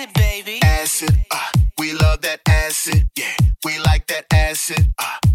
acid, baby. Acid, uh, we love that acid, yeah. We like that acid, uh.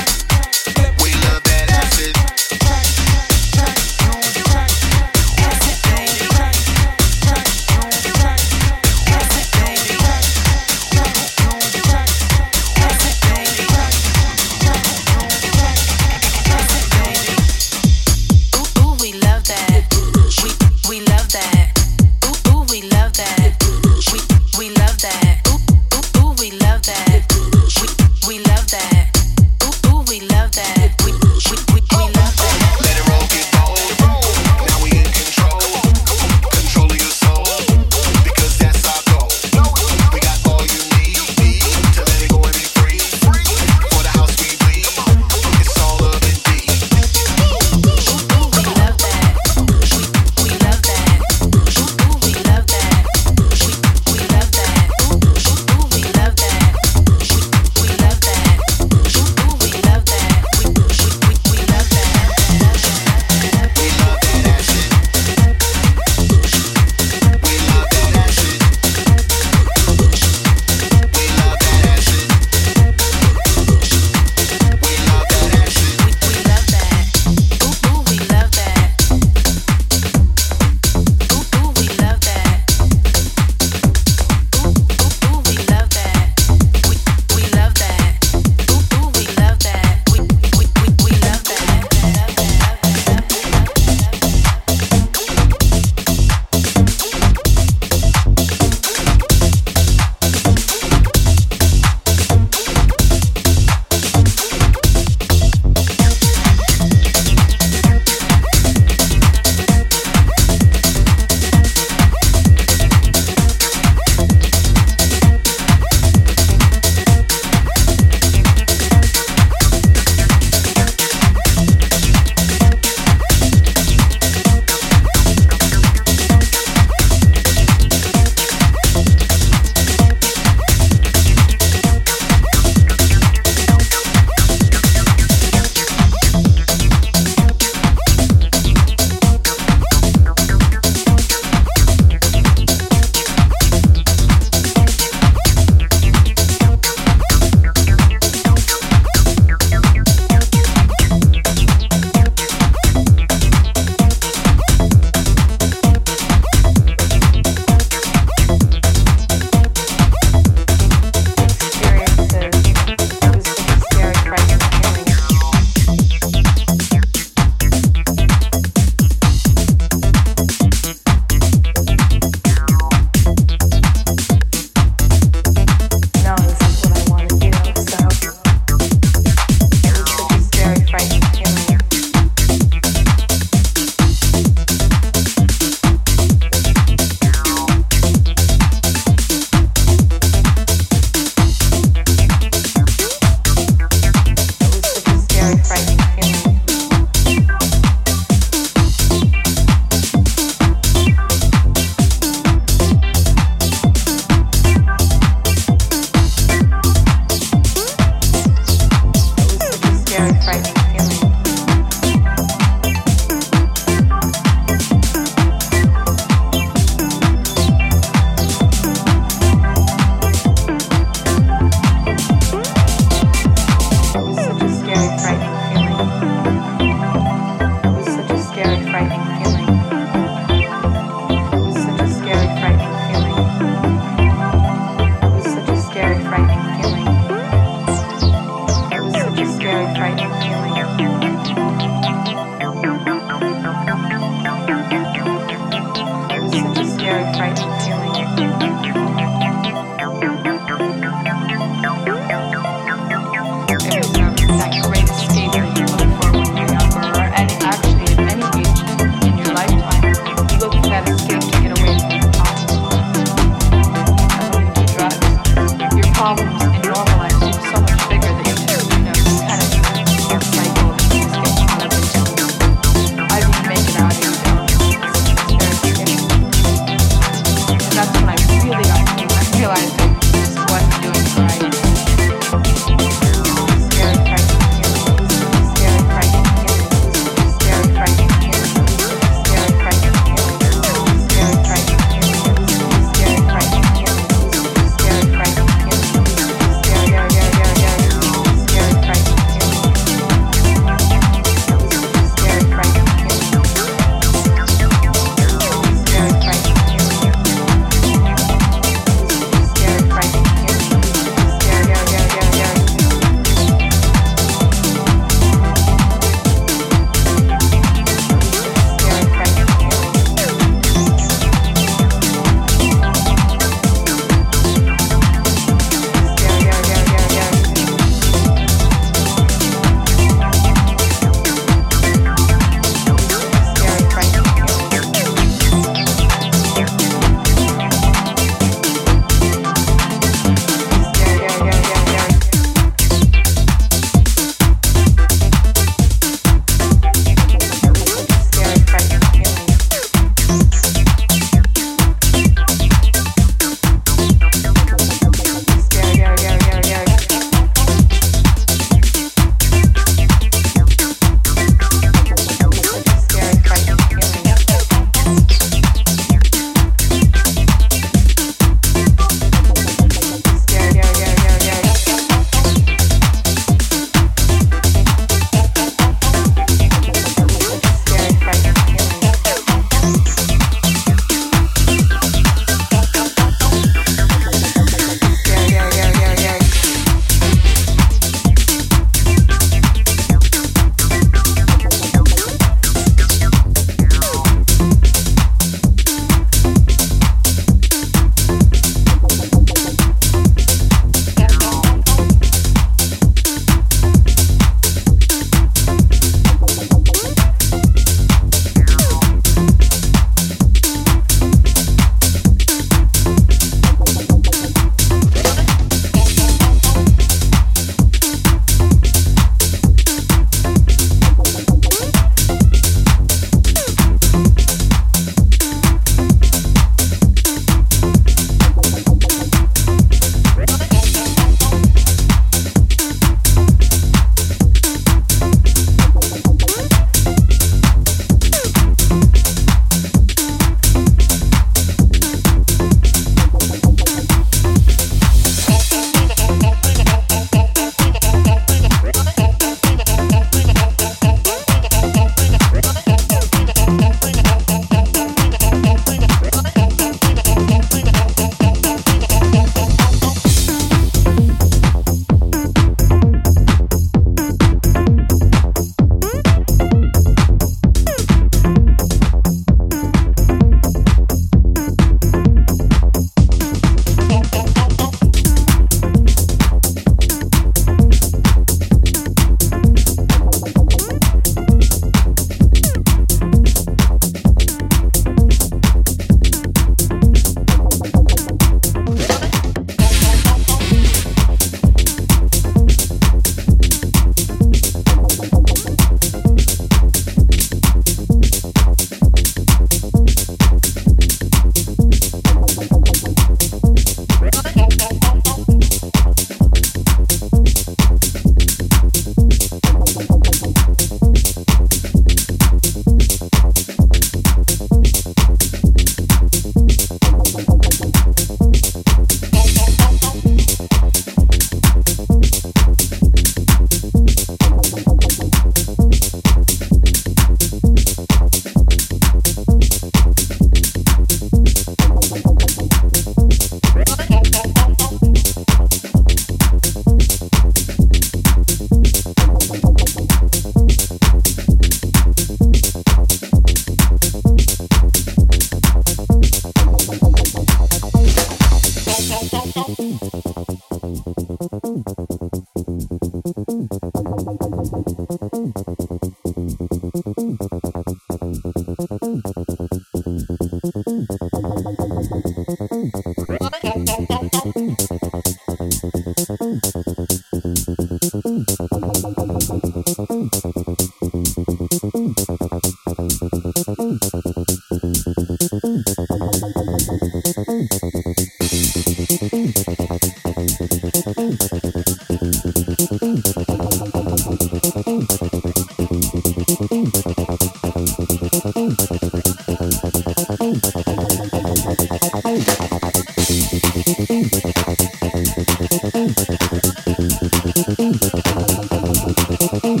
Thank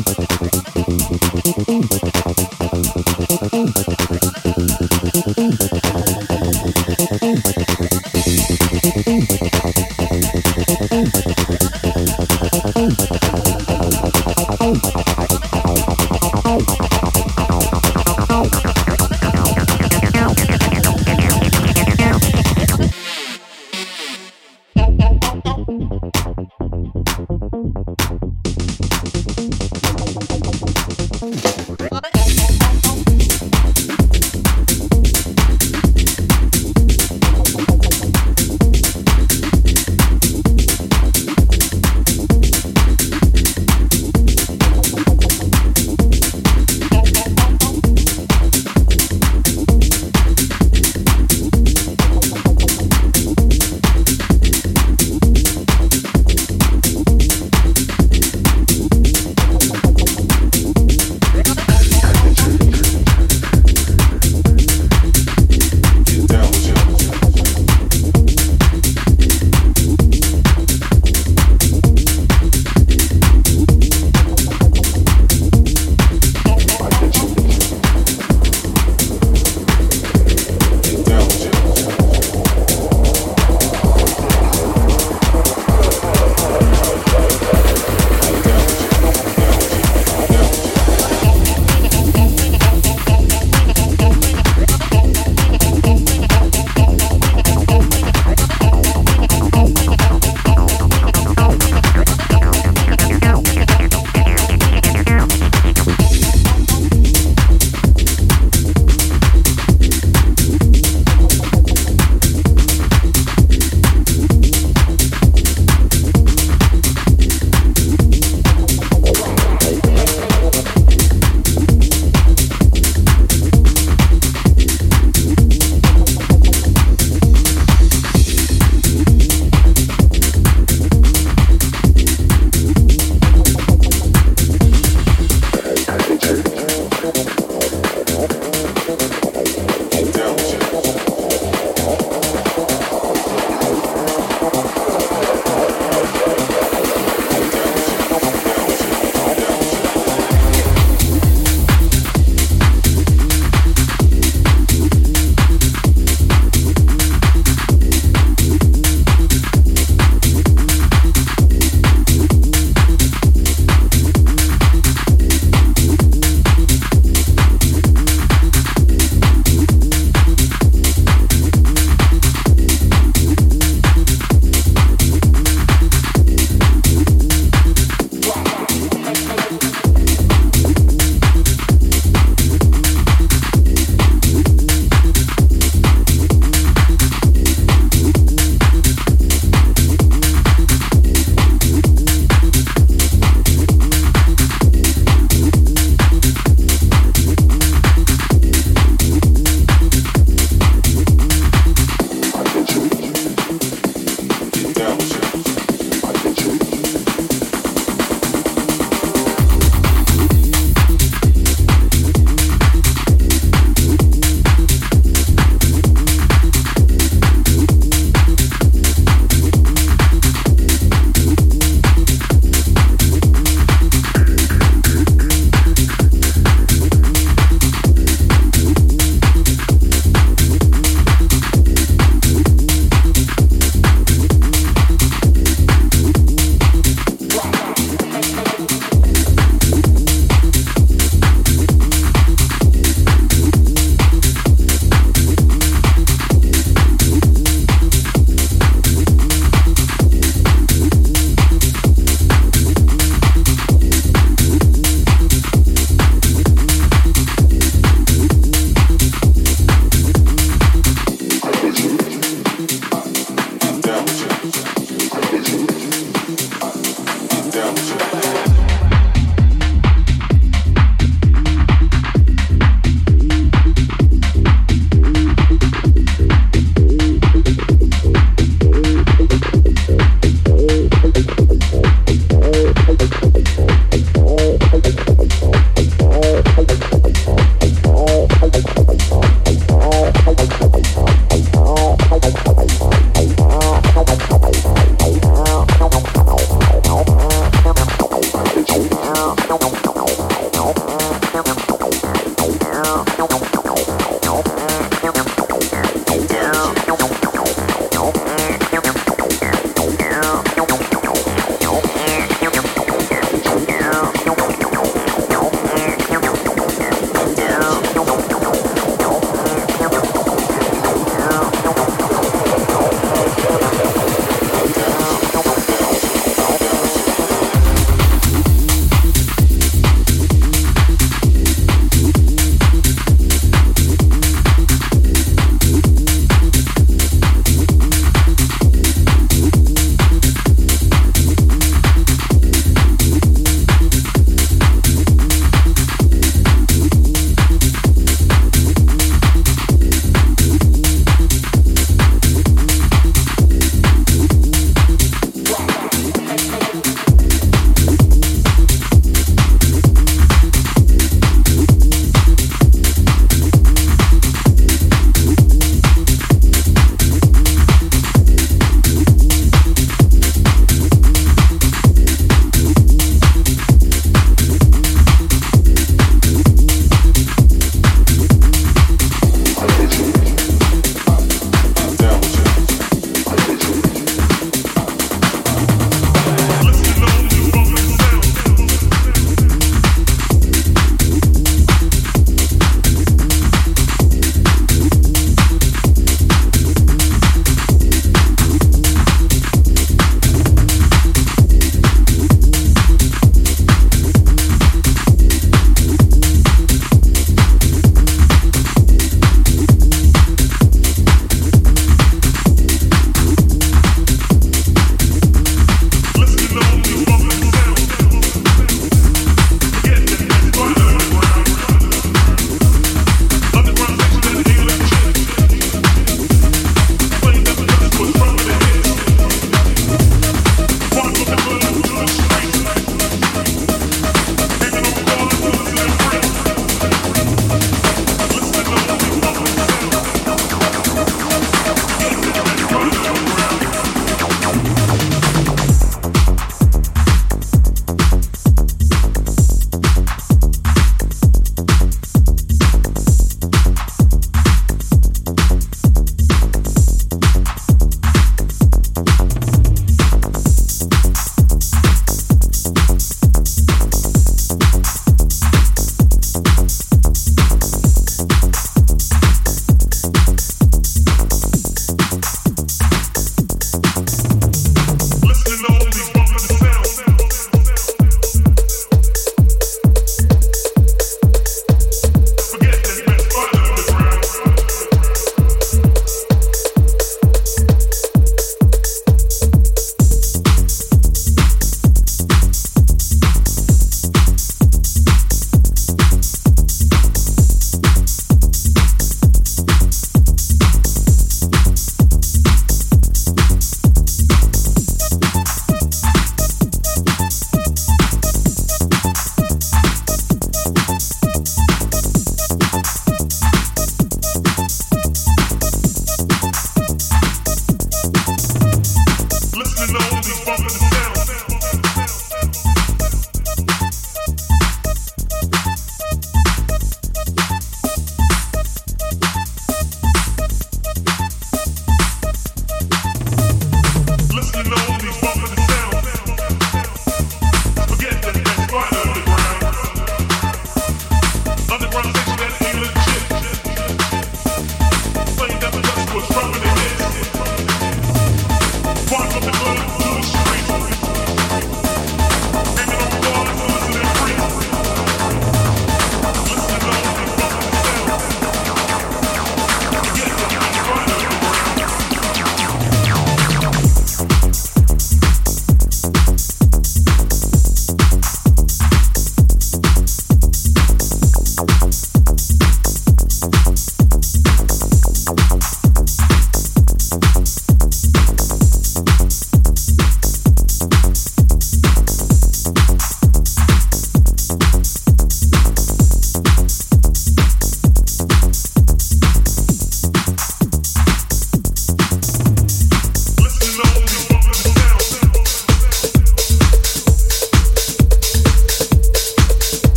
you.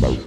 Bye.